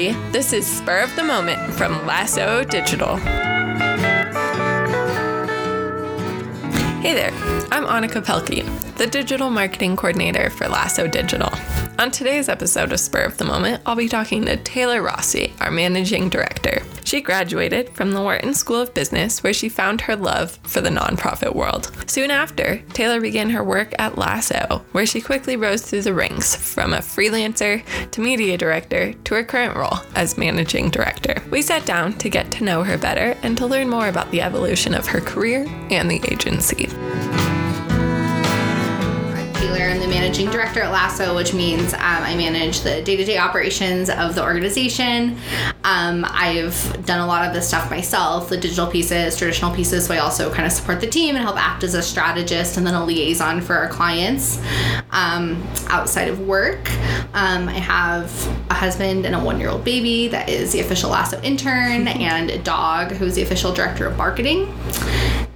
everybody. This is Spur of the Moment from Lasso Digital. Hey there, I'm Annika Pelkey, the digital marketing coordinator for Lasso Digital. On today's episode of Spur of the Moment, I'll be talking to Taylor Rosty, our managing director. She graduated from the Wharton School of Business, where she found her love for the nonprofit world. Soon after, Taylor began her work at Lasso, where she quickly rose through the ranks from a freelancer to media director to her current role as managing director. We sat down to get to know her better and to learn more about the evolution of her career and the agency. Taylor. I'm the managing director at Lasso, which means um, I manage the day to day operations of the organization. Um, I've done a lot of this stuff myself, the digital pieces, traditional pieces, so I also kind of support the team and help act as a strategist and then a liaison for our clients um, outside of work. Um, I have a husband and a one year old baby that is the official Lasso intern, and a dog who's the official director of marketing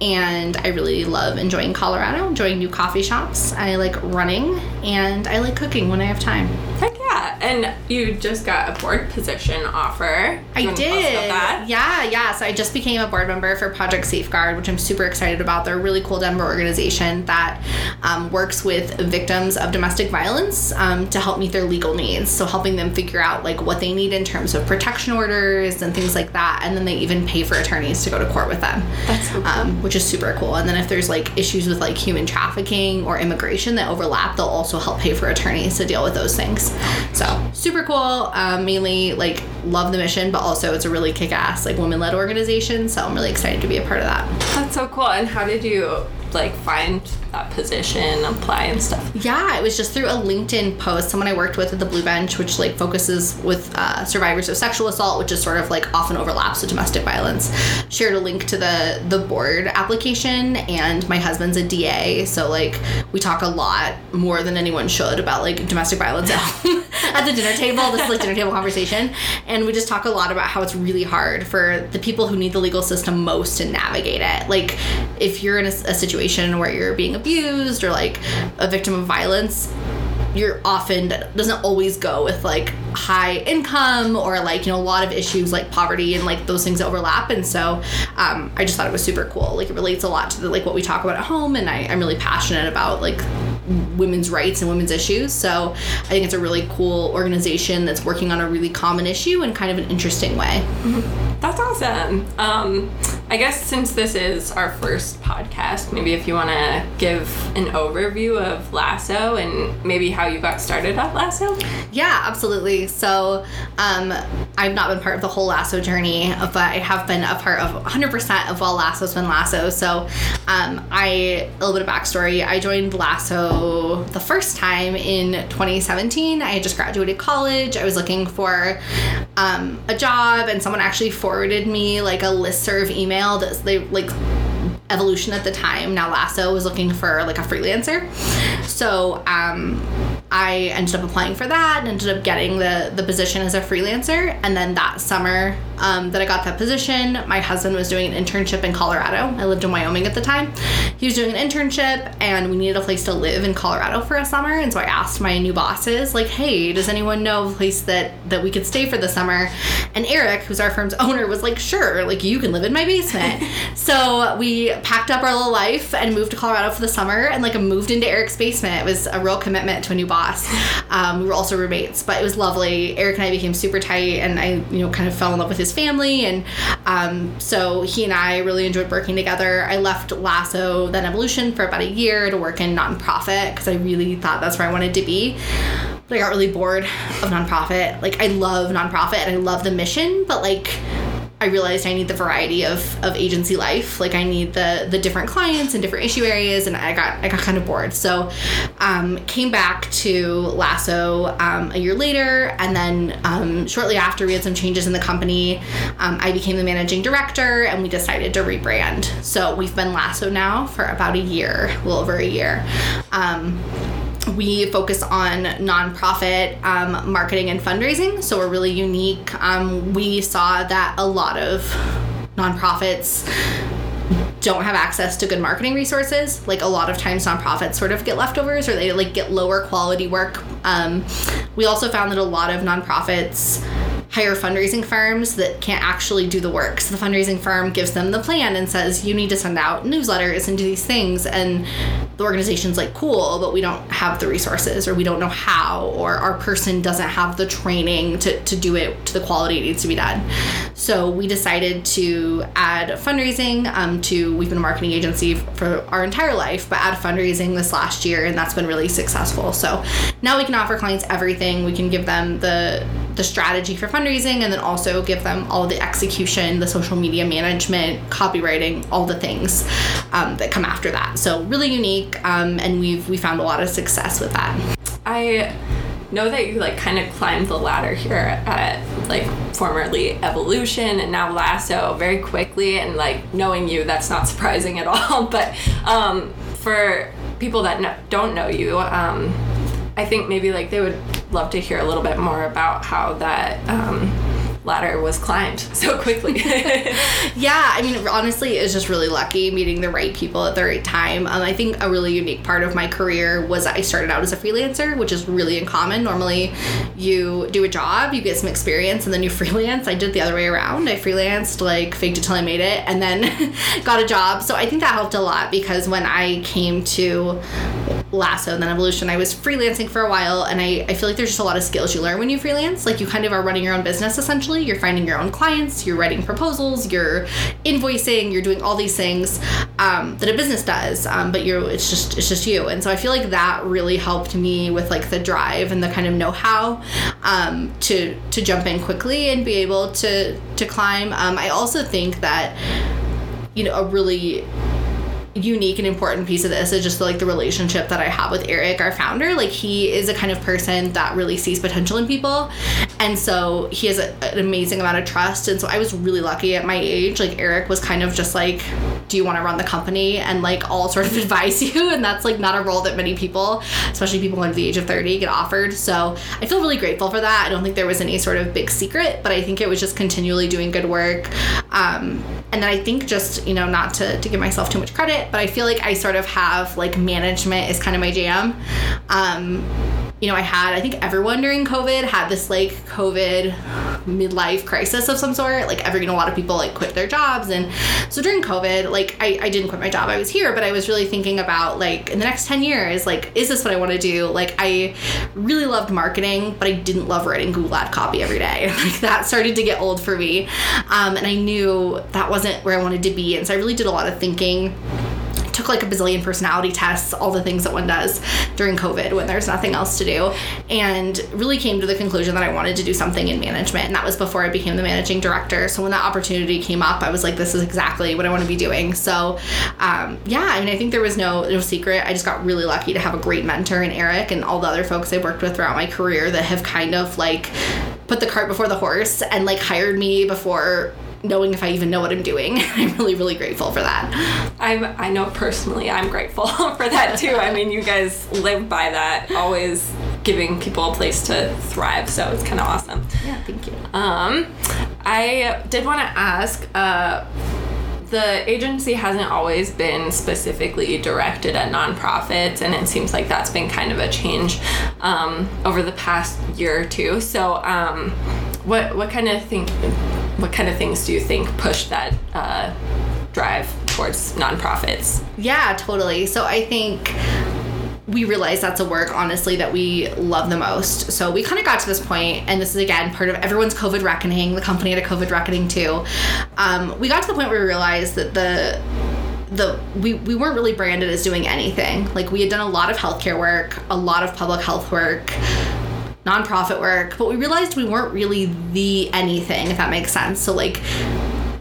and I really love enjoying Colorado, enjoying new coffee shops. I like running and I like cooking when I have time. And you just got a board position offer. I did. Yeah, yeah. So I just became a board member for Project Safeguard, which I'm super excited about. They're a really cool Denver organization that um, works with victims of domestic violence um, to help meet their legal needs. So helping them figure out like what they need in terms of protection orders and things like that. And then they even pay for attorneys to go to court with them. That's so cool. Um, which is super cool. And then if there's like issues with like human trafficking or immigration that overlap, they'll also help pay for attorneys to deal with those things. So super cool. Um, mainly like love the mission, but also it's a really kick-ass like women-led organization. So I'm really excited to be a part of that. That's so cool. And how did you like find that position, apply and stuff? Yeah, it was just through a LinkedIn post. Someone I worked with at the Blue Bench, which like focuses with uh, survivors of sexual assault, which is sort of like often overlaps with domestic violence, shared a link to the the board application. And my husband's a DA, so like we talk a lot more than anyone should about like domestic violence at at the dinner table. This is like dinner table conversation, and we just talk a lot about how it's really hard for the people who need the legal system most to navigate it. Like if you're in a, a situation where you're being abused or like a victim of violence you're often doesn't always go with like high income or like you know a lot of issues like poverty and like those things that overlap. And so um, i just thought it was super cool. Like it relates a lot to the, like what we talk about at home. And I, i'm really passionate about like women's rights and women's issues. So i think it's a really cool organization that's working on a really common issue in kind of an interesting way. Mm-hmm. That's awesome um, I guess since this is our first podcast, maybe if you want to give an overview of Lasso and maybe how you got started at Lasso. Yeah, absolutely. So um, I've not been part of the whole Lasso journey, but I have been a part of 100% of all Lasso's been Lasso. So um, I, a little bit of backstory, I joined Lasso the first time in 2017. I had just graduated college. I was looking for um, a job, and someone actually forwarded me like a list serve email that they like evolution at the time now lasso was looking for like a freelancer so um I ended up applying for that and ended up getting the the position as a freelancer. And then that summer um, that I got that position, my husband was doing an internship in Colorado. I lived in Wyoming at the time. He was doing an internship, and we needed a place to live in Colorado for a summer. And so I asked my new bosses, like, "Hey, does anyone know a place that that we could stay for the summer?" And Eric, who's our firm's owner, was like, "Sure, like you can live in my basement." so we packed up our little life and moved to Colorado for the summer, and like moved into Eric's basement. It was a real commitment to a new boss. Um, we were also roommates, but it was lovely. Eric and I became super tight, and I, you know, kind of fell in love with his family, and um, so he and I really enjoyed working together. I left Lasso, then Evolution, for about a year to work in nonprofit because I really thought that's where I wanted to be. But I got really bored of nonprofit. Like I love nonprofit and I love the mission, but like I realized I need the variety of, of agency life. Like I need the the different clients and different issue areas, and I got I got kind of bored. So um, came back to Lasso um, a year later, and then um, shortly after we had some changes in the company, um, I became the managing director, and we decided to rebrand. So we've been Lasso now for about a year, a little over a year. We focus on nonprofit um, marketing and fundraising. So we're really unique. Um, we saw that a lot of nonprofits don't have access to good marketing resources. Like a lot of times, nonprofits sort of get leftovers or they like get lower quality work. Um, we also found that a lot of nonprofits hire fundraising firms that can't actually do the work. So the fundraising firm gives them the plan and says, you need to send out newsletters and do these things. And the organization's like, cool, but we don't have the resources or we don't know how, or our person doesn't have the training to, to do it to the quality it needs to be done. So we decided to add fundraising um, to, we've been a marketing agency for our entire life, but add fundraising this last year, and that's been really successful. So now we can offer clients everything. We can give them the the strategy for fundraising and then also give them all the execution, the social media management, copywriting, all the things um, that come after that. So really unique, um, and we've we found a lot of success with that. I know that you like kind of climbed the ladder here at like formerly evolution and now lasso very quickly and like knowing you that's not surprising at all but um, for people that no, don't know you um, i think maybe like they would love to hear a little bit more about how that um, ladder was climbed so quickly. yeah, I mean, honestly, it's just really lucky meeting the right people at the right time. Um, I think a really unique part of my career was I started out as a freelancer, which is really uncommon. Normally, you do a job, you get some experience, and then you freelance. I did the other way around. I freelanced, like, faked it till I made it, and then got a job. So I think that helped a lot because when I came to Lasso and then Evolution, I was freelancing for a while, and I, I feel like there's just a lot of skills you learn when you freelance. Like, you kind of are running your own business essentially you're finding your own clients, you're writing proposals, you're invoicing, you're doing all these things um, that a business does. Um, but you're it's just it's just you. And so I feel like that really helped me with like the drive and the kind of know how um, to to jump in quickly and be able to to climb. Um, I also think that you know a really unique and important piece of this is just like the relationship that I have with Eric, our founder. Like he is a kind of person that really sees potential in people, and so he has a, an amazing amount of trust. And so I was really lucky at my age. Like Eric was kind of just like, "Do you want to run the company?" and like all sort of advise you, and that's like not a role that many people, especially people under the age of thirty, get offered. So I feel really grateful for that. I don't think there was any sort of big secret, but I think it was just continually doing good work. Um, and then I think just you know not to to give myself too much credit but I feel like I sort of have like management is kind of my jam. Um, you know, I had, I think everyone during COVID had this like COVID midlife crisis of some sort. Like, every, you know, a lot of people like quit their jobs. And so during COVID, like, I, I didn't quit my job. I was here, but I was really thinking about like in the next 10 years, like, is this what I want to do? Like, I really loved marketing, but I didn't love writing Google ad copy every day. like, that started to get old for me. Um, and I knew that wasn't where I wanted to be. And so I really did a lot of thinking took like a bazillion personality tests, all the things that one does during COVID when there's nothing else to do, and really came to the conclusion that I wanted to do something in management. And that was before I became the managing director. So when that opportunity came up, I was like, this is exactly what I want to be doing. So um, yeah, I mean, I think there was no no secret. I just got really lucky to have a great mentor in Eric and all the other folks I've worked with throughout my career that have kind of like put the cart before the horse and like hired me before knowing if I even know what I'm doing. I'm really, really grateful for that. I'm, I know personally I'm grateful for that too. I mean, you guys live by that, always giving people a place to thrive. So it's kind of awesome. Yeah, thank you. Um, I did want to ask, uh, the agency hasn't always been specifically directed at nonprofits, and it seems like that's been kind of a change um, over the past year or two. So, um, what what kind of thing what kind of things do you think push that uh, drive towards nonprofits? Yeah, totally. So I think we realize that's a work honestly that we love the most so we kind of got to this point and this is again part of everyone's covid reckoning the company had a covid reckoning too um, we got to the point where we realized that the the we, we weren't really branded as doing anything like we had done a lot of healthcare work a lot of public health work nonprofit work, but we realized we weren't really the anything, if that makes sense. So, like,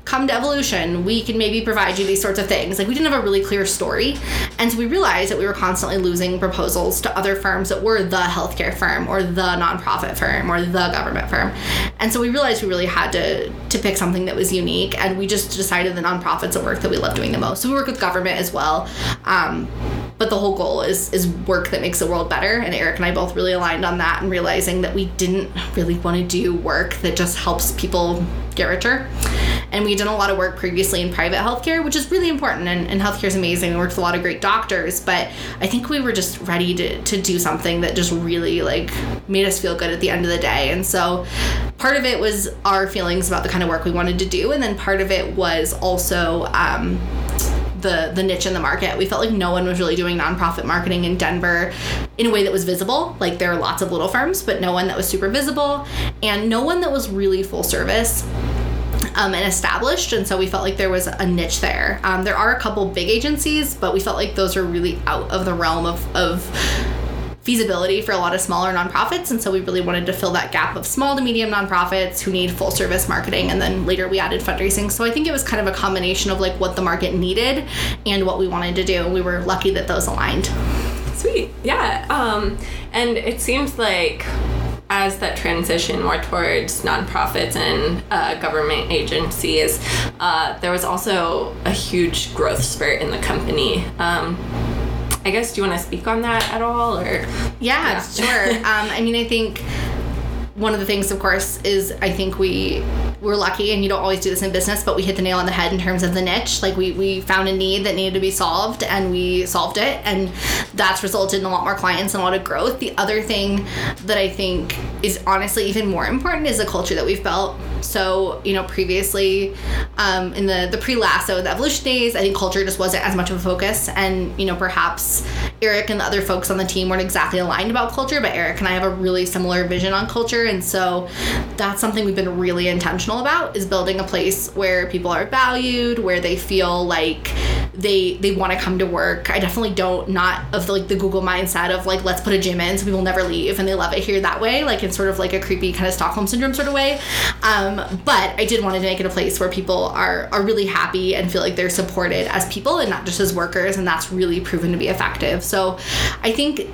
come to evolution we can maybe provide you these sorts of things. Like we didn't have a really clear story. And so we realized that we were constantly losing proposals to other firms that were the healthcare firm or the nonprofit firm or the government firm. And so we realized we really had to to pick something that was unique and we just decided the nonprofits at work that we love doing the most. So we work with government as well. Um, but the whole goal is is work that makes the world better. And eric and i both really aligned on that and realizing that we didn't really want to do work that just helps people get richer and we had done a lot of work previously in private healthcare, which is really important. And, and healthcare is amazing. We worked with a lot of great doctors, but I think we were just ready to, to do something that just really like made us feel good at the end of the day. And so part of it was our feelings about the kind of work we wanted to do, and then part of it was also. Um, the the niche in the market. We felt like no one was really doing nonprofit marketing in Denver in a way that was visible. Like there are lots of little firms, but no one that was super visible and no one that was really full service. Um, and established, and so we felt like there was a niche there. Um, there are a couple big agencies, but we felt like those are really out of the realm of, of feasibility for a lot of smaller nonprofits. And so we really wanted to fill that gap of small to medium nonprofits who need full service marketing. And then later we added fundraising. So I think it was kind of a combination of like what the market needed and what we wanted to do. We were lucky that those aligned. Sweet. Yeah. Um, and it seems like as that transition more towards nonprofits and uh, government agencies, uh, there was also a huge growth spurt in the company. Um, I guess do you want to speak on that at all or yeah, yeah. sure um, I mean I think one of the things of course is I think we we're lucky and you don't always do this in business but we hit the nail on the head in terms of the niche like we, we found a need that needed to be solved and we solved it and that's resulted in a lot more clients and a lot of growth the other thing that i think is honestly even more important is the culture that we've built so, you know, previously um, in the, the pre Lasso, the evolution days, I think culture just wasn't as much of a focus. And, you know, perhaps Eric and the other folks on the team weren't exactly aligned about culture, but Eric and I have a really similar vision on culture. And so that's something we've been really intentional about is building a place where people are valued, where they feel like they they want to come to work. I definitely don't not of the, like the Google mindset of like let's put a gym in so people never leave and they love it here that way, like in sort of like a creepy kind of Stockholm syndrome sort of way. Um, but I did want to make it a place where people are are really happy and feel like they're supported as people and not just as workers, and that's really proven to be effective. So I think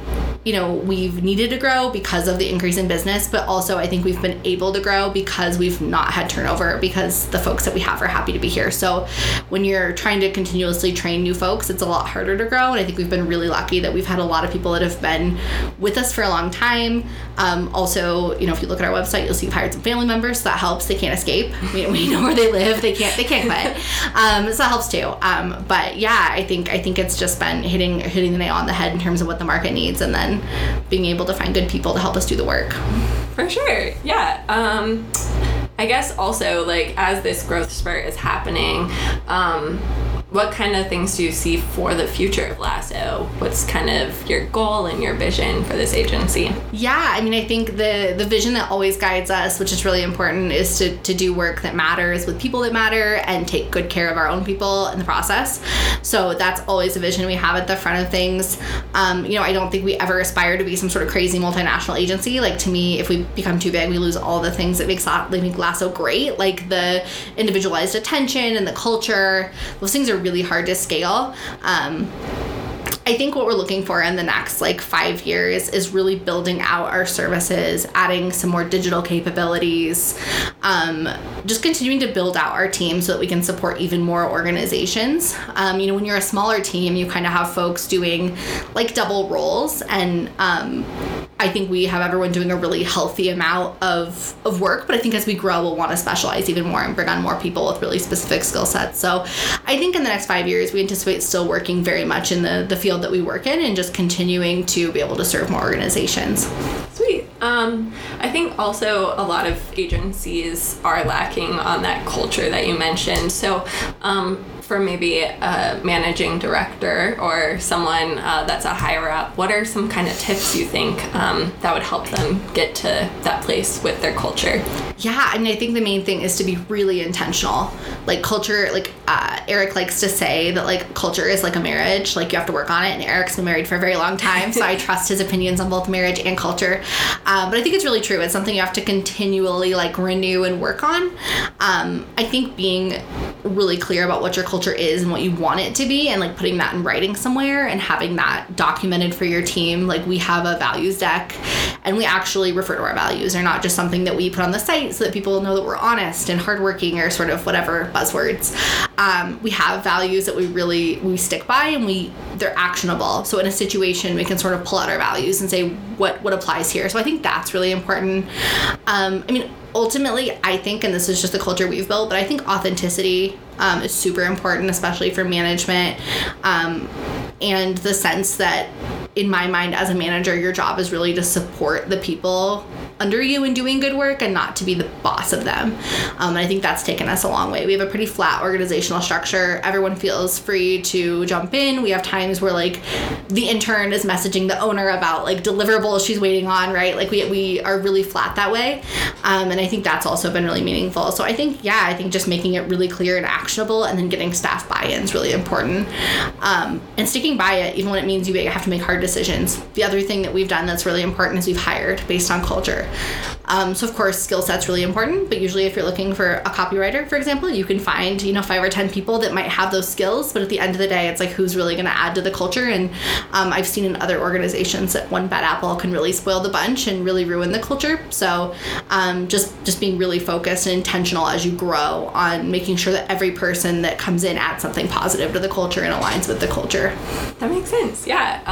you know we've needed to grow because of the increase in business, but also I think we've been able to grow because we've not had turnover because the folks that we have are happy to be here. So when you're trying to continuously train new folks, it's a lot harder to grow, and I think we've been really lucky that we've had a lot of people that have been with us for a long time. Um, also, you know, if you look at our website, you'll see we've hired some family members, so that helps they can't escape. We, we know where they live. They can't they can't quit. Um, so that helps too. Um, but yeah, I think I think it's just been hitting hitting the nail on the head in terms of what the market needs, and then being able to find good people to help us do the work. For sure. Yeah. Um, I guess also like as this growth spurt is happening. Um, what kind of things do you see for the future of Lasso? What's kind of your goal and your vision for this agency? Yeah, I mean, I think the the vision that always guides us, which is really important, is to to do work that matters with people that matter and take good care of our own people in the process. So that's always a vision we have at the front of things. Um, you know, I don't think we ever aspire to be some sort of crazy multinational agency. Like to me, if we become too big, we lose all the things that makes make Lasso great, like the individualized attention and the culture. Those things are really hard to scale. Um, I think what we're looking for in the next like five years is really building out our services, adding some more digital capabilities, um, just continuing to build out our team so that we can support even more organizations. Um, you know, when you're a smaller team, you kind of have folks doing like double roles, and um, I think we have everyone doing a really healthy amount of, of work, but I think as we grow, we'll want to specialize even more and bring on more people with really specific skill sets. So I think in the next five years, we anticipate still working very much in the, the field that we work in and just continuing to be able to serve more organizations. Sweet. Um, I think also a lot of agencies are lacking on that culture that you mentioned. So um, for maybe a managing director or someone uh, that's a higher up, what are some kind of tips you think um, that would help them get to that place with their culture? Yeah, I mean, I think the main thing is to be really intentional. Like culture, like uh, Eric likes to say that like culture is like a marriage. Like you have to work on it, and Eric's been married for a very long time, so I trust his opinions on both marriage and culture. Um, but I think it's really true. It's something you have to continually like renew and work on. Um, I think being really clear about what your culture culture is and what you want it to be and like putting that in writing somewhere and having that documented for your team like we have a values deck and we actually refer to our values. They're not just something that we put on the site so that people know that we're honest and hardworking or sort of whatever buzzwords. Um, we have values that we really we stick by and we they're actionable. So in a situation, we can sort of pull out our values and say what what applies here. So I think that's really important. Um, I mean, ultimately, I think, and this is just the culture we've built, but I think authenticity um, is super important, especially for management, um, and the sense that in my mind as a manager your job is really to support the people under you and doing good work and not to be the boss of them. Um, and i think that's taken us a long way. We have a pretty flat organizational structure. Everyone feels free to jump in. We have times where like the intern is messaging the owner about like deliverables she's waiting on right? Like we, we are really flat that way. Um, and i think that's also been really meaningful. So i think yeah i think just making it really clear and actionable and then getting staff buy-in is really important. Um, and sticking by it even when it means you have to make hard decisions. The other thing that we've done that's really important is we've hired based on culture. Um, so of course, skill set's really important, but usually if you're looking for a copywriter, for example, you can find you know five or ten people that might have those skills. But at the end of the day, it's like who's really going to add to the culture. And um, I've seen in other organizations that one bad apple can really spoil the bunch and really ruin the culture. So um, just just being really focused and intentional as you grow on making sure that every person that comes in adds something positive to the culture and aligns with the culture. That makes sense. Yeah.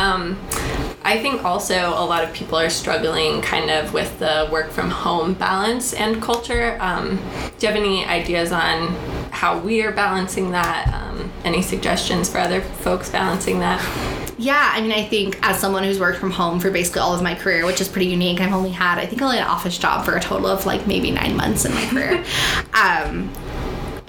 I think also a lot of people are struggling kind of with the work from home balance and culture. Um, do you have any ideas on how we are balancing that? Um, any suggestions for other folks balancing that? Yeah, I mean, I think as someone who's worked from home for basically all of my career, which is pretty unique, I've only had, I think, only an office job for a total of like maybe nine months in my career. um,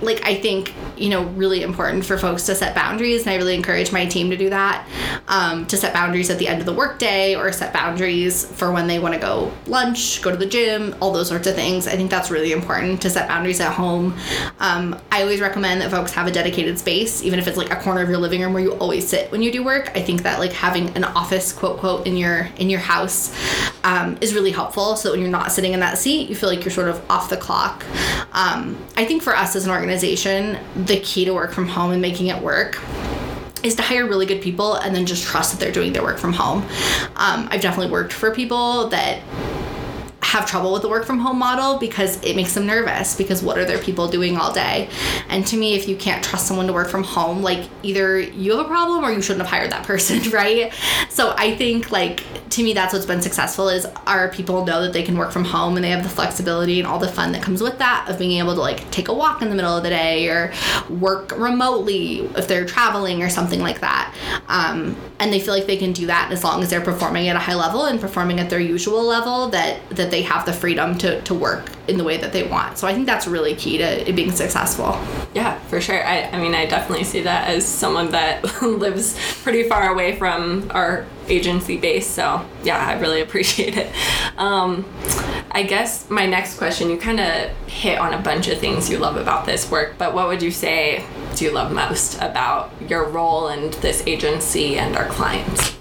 like I think you know really important for folks to set boundaries, and I really encourage my team to do that. Um, to set boundaries at the end of the workday, or set boundaries for when they want to go lunch, go to the gym, all those sorts of things. I think that's really important to set boundaries at home. Um, I always recommend that folks have a dedicated space, even if it's like a corner of your living room where you always sit when you do work. I think that like having an office quote quote in your in your house um, is really helpful, so that when you're not sitting in that seat, you feel like you're sort of off the clock. Um, I think for us as an organization the key to work from home and making it work is to hire really good people and then just trust that they're doing their work from home. Um, I've definitely worked for people that have trouble with the work from home model because it makes them nervous because what are their people doing all day? And to me if you can't trust someone to work from home like either you have a problem or you shouldn't have hired that person right? So i think like to me that's what's been successful is our people know that they can work from home and they have the flexibility and all the fun that comes with that of being able to like take a walk in the middle of the day or work remotely if they're traveling or something like that. Um, and they feel like they can do that as long as they're performing at a high level and performing at their usual level that that they have the freedom to, to work in the way that they want so i think that's really key to it being successful yeah for sure i, I mean i definitely see that as someone that lives pretty far away from our agency base. So yeah, I really appreciate it. Um, I guess my next question, you kind of hit on a bunch of things you love about this work, but what would you say do you love most about your role and this agency and our clients?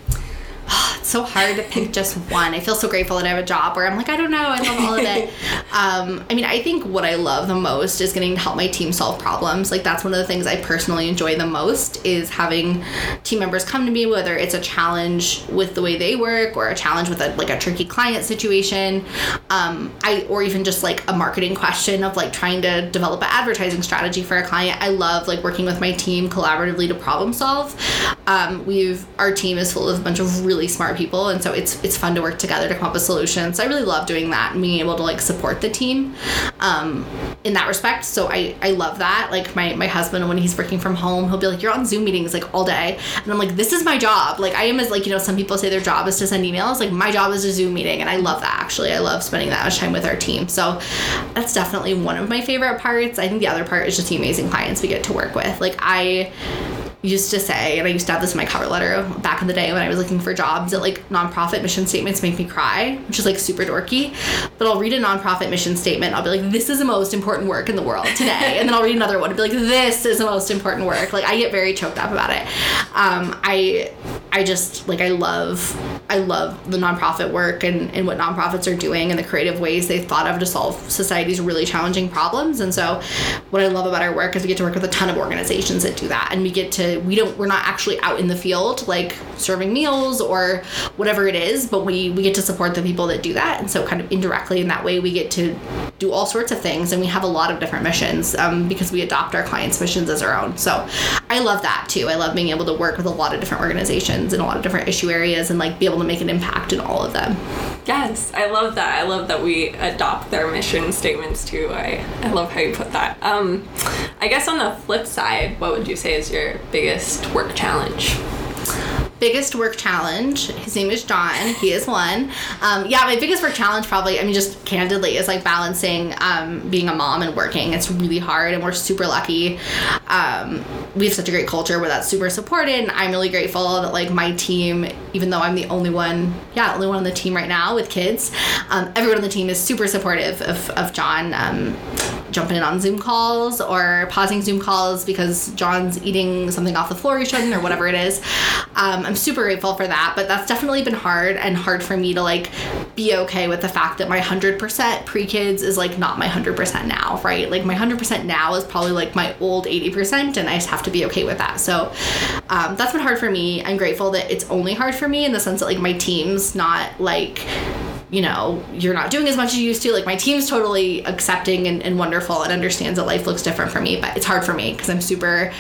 it's so hard to pick just one. I feel so grateful that I have a job where I'm like, I don't know, I love all of it. um, I mean, I think what I love the most is getting to help my team solve problems. Like that's one of the things I personally enjoy the most is having team members come to me, whether it's a challenge with the way they work or a challenge with a like a tricky client situation, um, I or even just like a marketing question of like trying to develop an advertising strategy for a client. I love like working with my team collaboratively to problem solve. Um, we've our team is full of a bunch of really smart people and so it's it's fun to work together to come up with solutions. So i really love doing that and being able to like support the team um, in that respect. So i i love that. Like my my husband when he's working from home he'll be like you're on zoom meetings like all day. And i'm like this is my job. Like i am as like you know some people say their job is to send emails. Like my job is a zoom meeting and i love that actually. I love spending that much time with our team. So that's definitely one of my favorite parts. I think the other part is just the amazing clients we get to work with. Like i used to say, and I used to have this in my cover letter back in the day when I was looking for jobs, that like nonprofit mission statements make me cry, which is like super dorky. But I'll read a nonprofit mission statement, I'll be like, this is the most important work in the world today. and then I'll read another one and be like, this is the most important work. Like I get very choked up about it. Um, I I just like I love I love the nonprofit work and, and what nonprofits are doing and the creative ways they thought of to solve society's really challenging problems. And so what I love about our work is we get to work with a ton of organizations that do that and we get to we don't we're not actually out in the field like serving meals or whatever it is, but we we get to support the people that do that. And so kind of indirectly in that way we get to do all sorts of things and we have a lot of different missions um, because we adopt our clients' missions as our own. So I love that too. I love being able to work with a lot of different organizations in a lot of different issue areas and like be able to make an impact in all of them. Yes, I love that. I love that we adopt their mission statements too. I, I love how you put that. Um, I guess on the flip side, what would you say is your biggest work challenge? Biggest work challenge. His name is john. He is one. Um, yeah my biggest work challenge probably i mean just candidly is like balancing um, being a mom and working. It's really hard and we're super lucky. Um, we have such a great culture where that's super supported and i'm really grateful that like my team even though i'm the only one yeah only one on the team right now with kids um, everyone on the team is super supportive of, of john. Um, jumping in on zoom calls or pausing zoom calls because john's eating something off the floor he shouldn't or whatever it is um, I'm super grateful for that, but that's definitely been hard and hard for me to like be okay with the fact that my 100% pre kids is like not my 100% now, right? Like my 100% now is probably like my old 80%, and I just have to be okay with that. So um, that's been hard for me. I'm grateful that it's only hard for me in the sense that like my team's not like you know, you're not doing as much as you used to. Like my team's totally accepting and, and wonderful and understands that life looks different for me, but it's hard for me because I'm super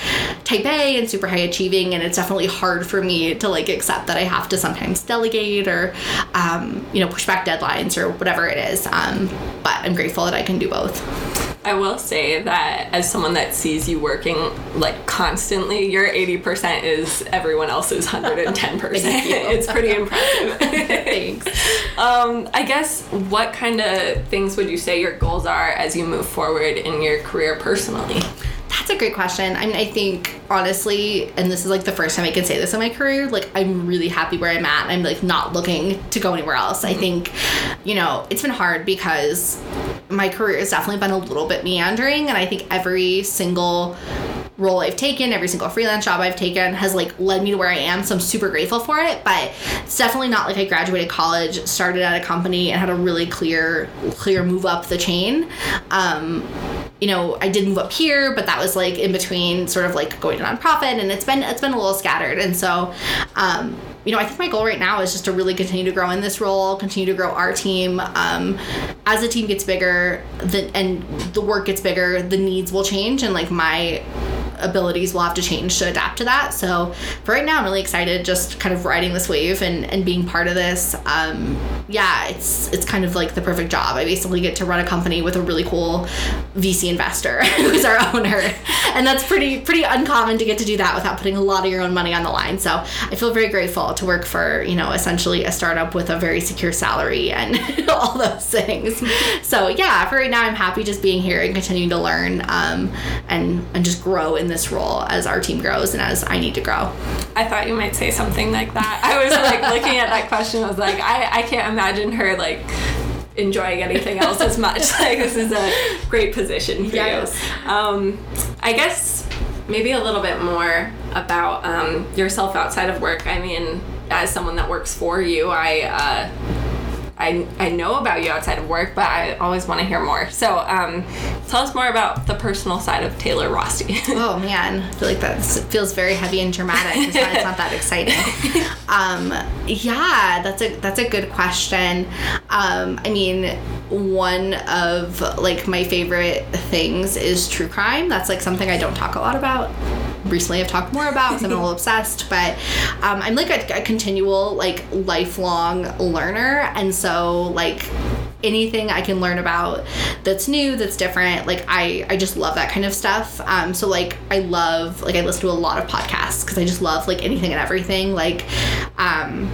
type A and super high achieving, and it's definitely hard for me to like accept that I have to sometimes delegate or, um, you know, push back deadlines or whatever it is. Um, but I'm grateful that I can do both. I will say that as someone that sees you working like constantly, your 80% is everyone else's 110%. it's pretty impressive. Thanks. Um, I guess what kind of things would you say your goals are as you move forward in your career personally? That's a great question. I mean, I think honestly, and this is like the first time I can say this in my career, like I'm really happy where I'm at. I'm like not looking to go anywhere else. Mm-hmm. I think, you know, it's been hard because my career has definitely been a little bit meandering, and I think every single role I've taken, every single freelance job I've taken has like led me to where I am. So I'm super grateful for it. But it's definitely not like I graduated college, started at a company, and had a really clear, clear move up the chain. Um, you know, I did move up here, but that was like in between sort of like going to nonprofit and it's been it's been a little scattered. And so um, you know, I think my goal right now is just to really continue to grow in this role, continue to grow our team. Um, as the team gets bigger, the and the work gets bigger, the needs will change, and like my abilities will have to change to adapt to that. So for right now, I'm really excited, just kind of riding this wave and, and being part of this. Um, yeah, it's it's kind of like the perfect job. I basically get to run a company with a really cool VC investor who's our owner, and that's pretty pretty uncommon to get to do that without putting a lot of your own money on the line. So I feel very grateful to work for you know essentially a startup with a very secure salary and all those things. So yeah, for right now, I'm happy just being here and continuing to learn um, and and just grow in this role as our team grows and as I need to grow. I thought you might say something like that. I was like looking at that question. I was like, I, I can't imagine her like enjoying anything else as much. like this is a great position for yes. you. Um, I guess maybe a little bit more about um, yourself outside of work. I mean, as someone that works for you, I. Uh, I, I know about you outside of work, but I always want to hear more. So um, tell us more about the personal side of Taylor Rosty. oh man, I feel like that feels very heavy and dramatic. It's not, it's not that exciting. Um, yeah, that's a that's a good question. Um, I mean, one of like my favorite things is true crime. That's like something I don't talk a lot about recently I've talked more about because I'm a little obsessed. But um, I'm like a, a continual, like lifelong learner, and so like anything I can learn about that's new, that's different. Like I, I just love that kind of stuff. Um, so like I love like I listen to a lot of podcasts because I just love like anything and everything. Like, um,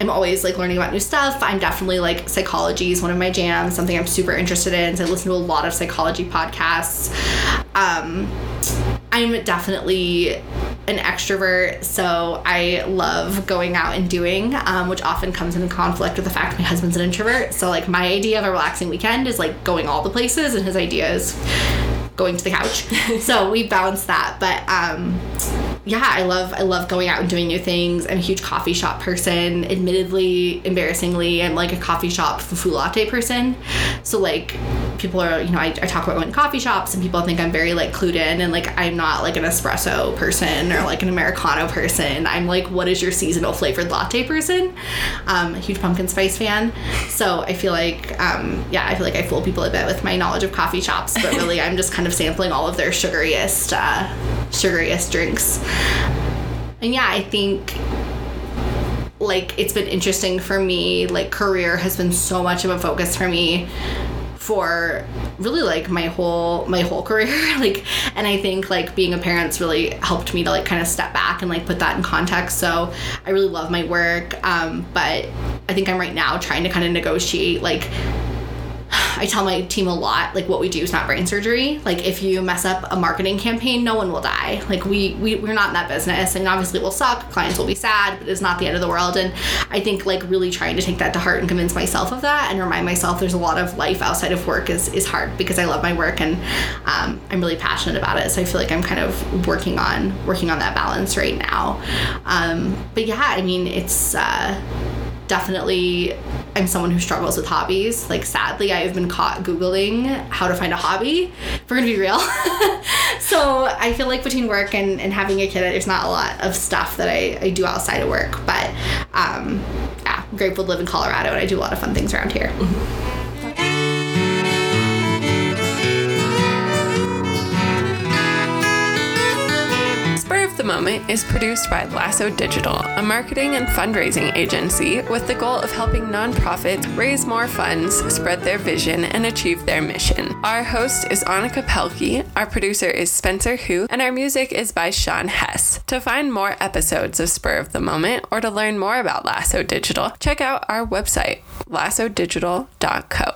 I'm always like learning about new stuff. I'm definitely like psychology is one of my jams, something I'm super interested in. So I listen to a lot of psychology podcasts. Um, I'm definitely an extrovert, so I love going out and doing, um, which often comes in conflict with the fact my husband's an introvert. So, like, my idea of a relaxing weekend is like going all the places, and his idea is going to the couch. so we balance that. But um, yeah, I love I love going out and doing new things. I'm a huge coffee shop person. Admittedly, embarrassingly, I'm like a coffee shop fufu latte person. So like people are, you know, I, I talk about going to coffee shops and people think I'm very like clued in and like I'm not like an espresso person or like an Americano person. I'm like, what is your seasonal flavored latte person? Um, a huge pumpkin spice fan. So I feel like, um, yeah, I feel like I fool people a bit with my knowledge of coffee shops, but really I'm just kind of sampling all of their sugariest, uh, sugariest drinks. And yeah, I think like it's been interesting for me. Like career has been so much of a focus for me for really like my whole my whole career like and i think like being a parent's really helped me to like kind of step back and like put that in context so i really love my work um, but i think i'm right now trying to kind of negotiate like I tell my team a lot, like what we do is not brain surgery. Like if you mess up a marketing campaign, no one will die. Like we, we we're not in that business. and obviously it will suck, clients will be sad, but it's not the end of the world. And I think like really trying to take that to heart and convince myself of that and remind myself there's a lot of life outside of work is, is hard because I love my work and um, I'm really passionate about it. So I feel like I'm kind of working on working on that balance right now. Um, but yeah, I mean it's uh, definitely I'm someone who struggles with hobbies. Like sadly, I have been caught googling how to find a hobby. If we're gonna be real. so I feel like between work and, and having a kid, there's not a lot of stuff that I, I do outside of work. But um, yeah, I'm grateful to live in Colorado and I do a lot of fun things around here. The Moment is produced by Lasso Digital, a marketing and fundraising agency with the goal of helping nonprofits raise more funds, spread their vision, and achieve their mission. Our host is Annika Pelkey, our producer is Spencer Hu, and our music is by Sean Hess. To find more episodes of Spur of the Moment or to learn more about Lasso Digital, check out our website, lassodigital.co.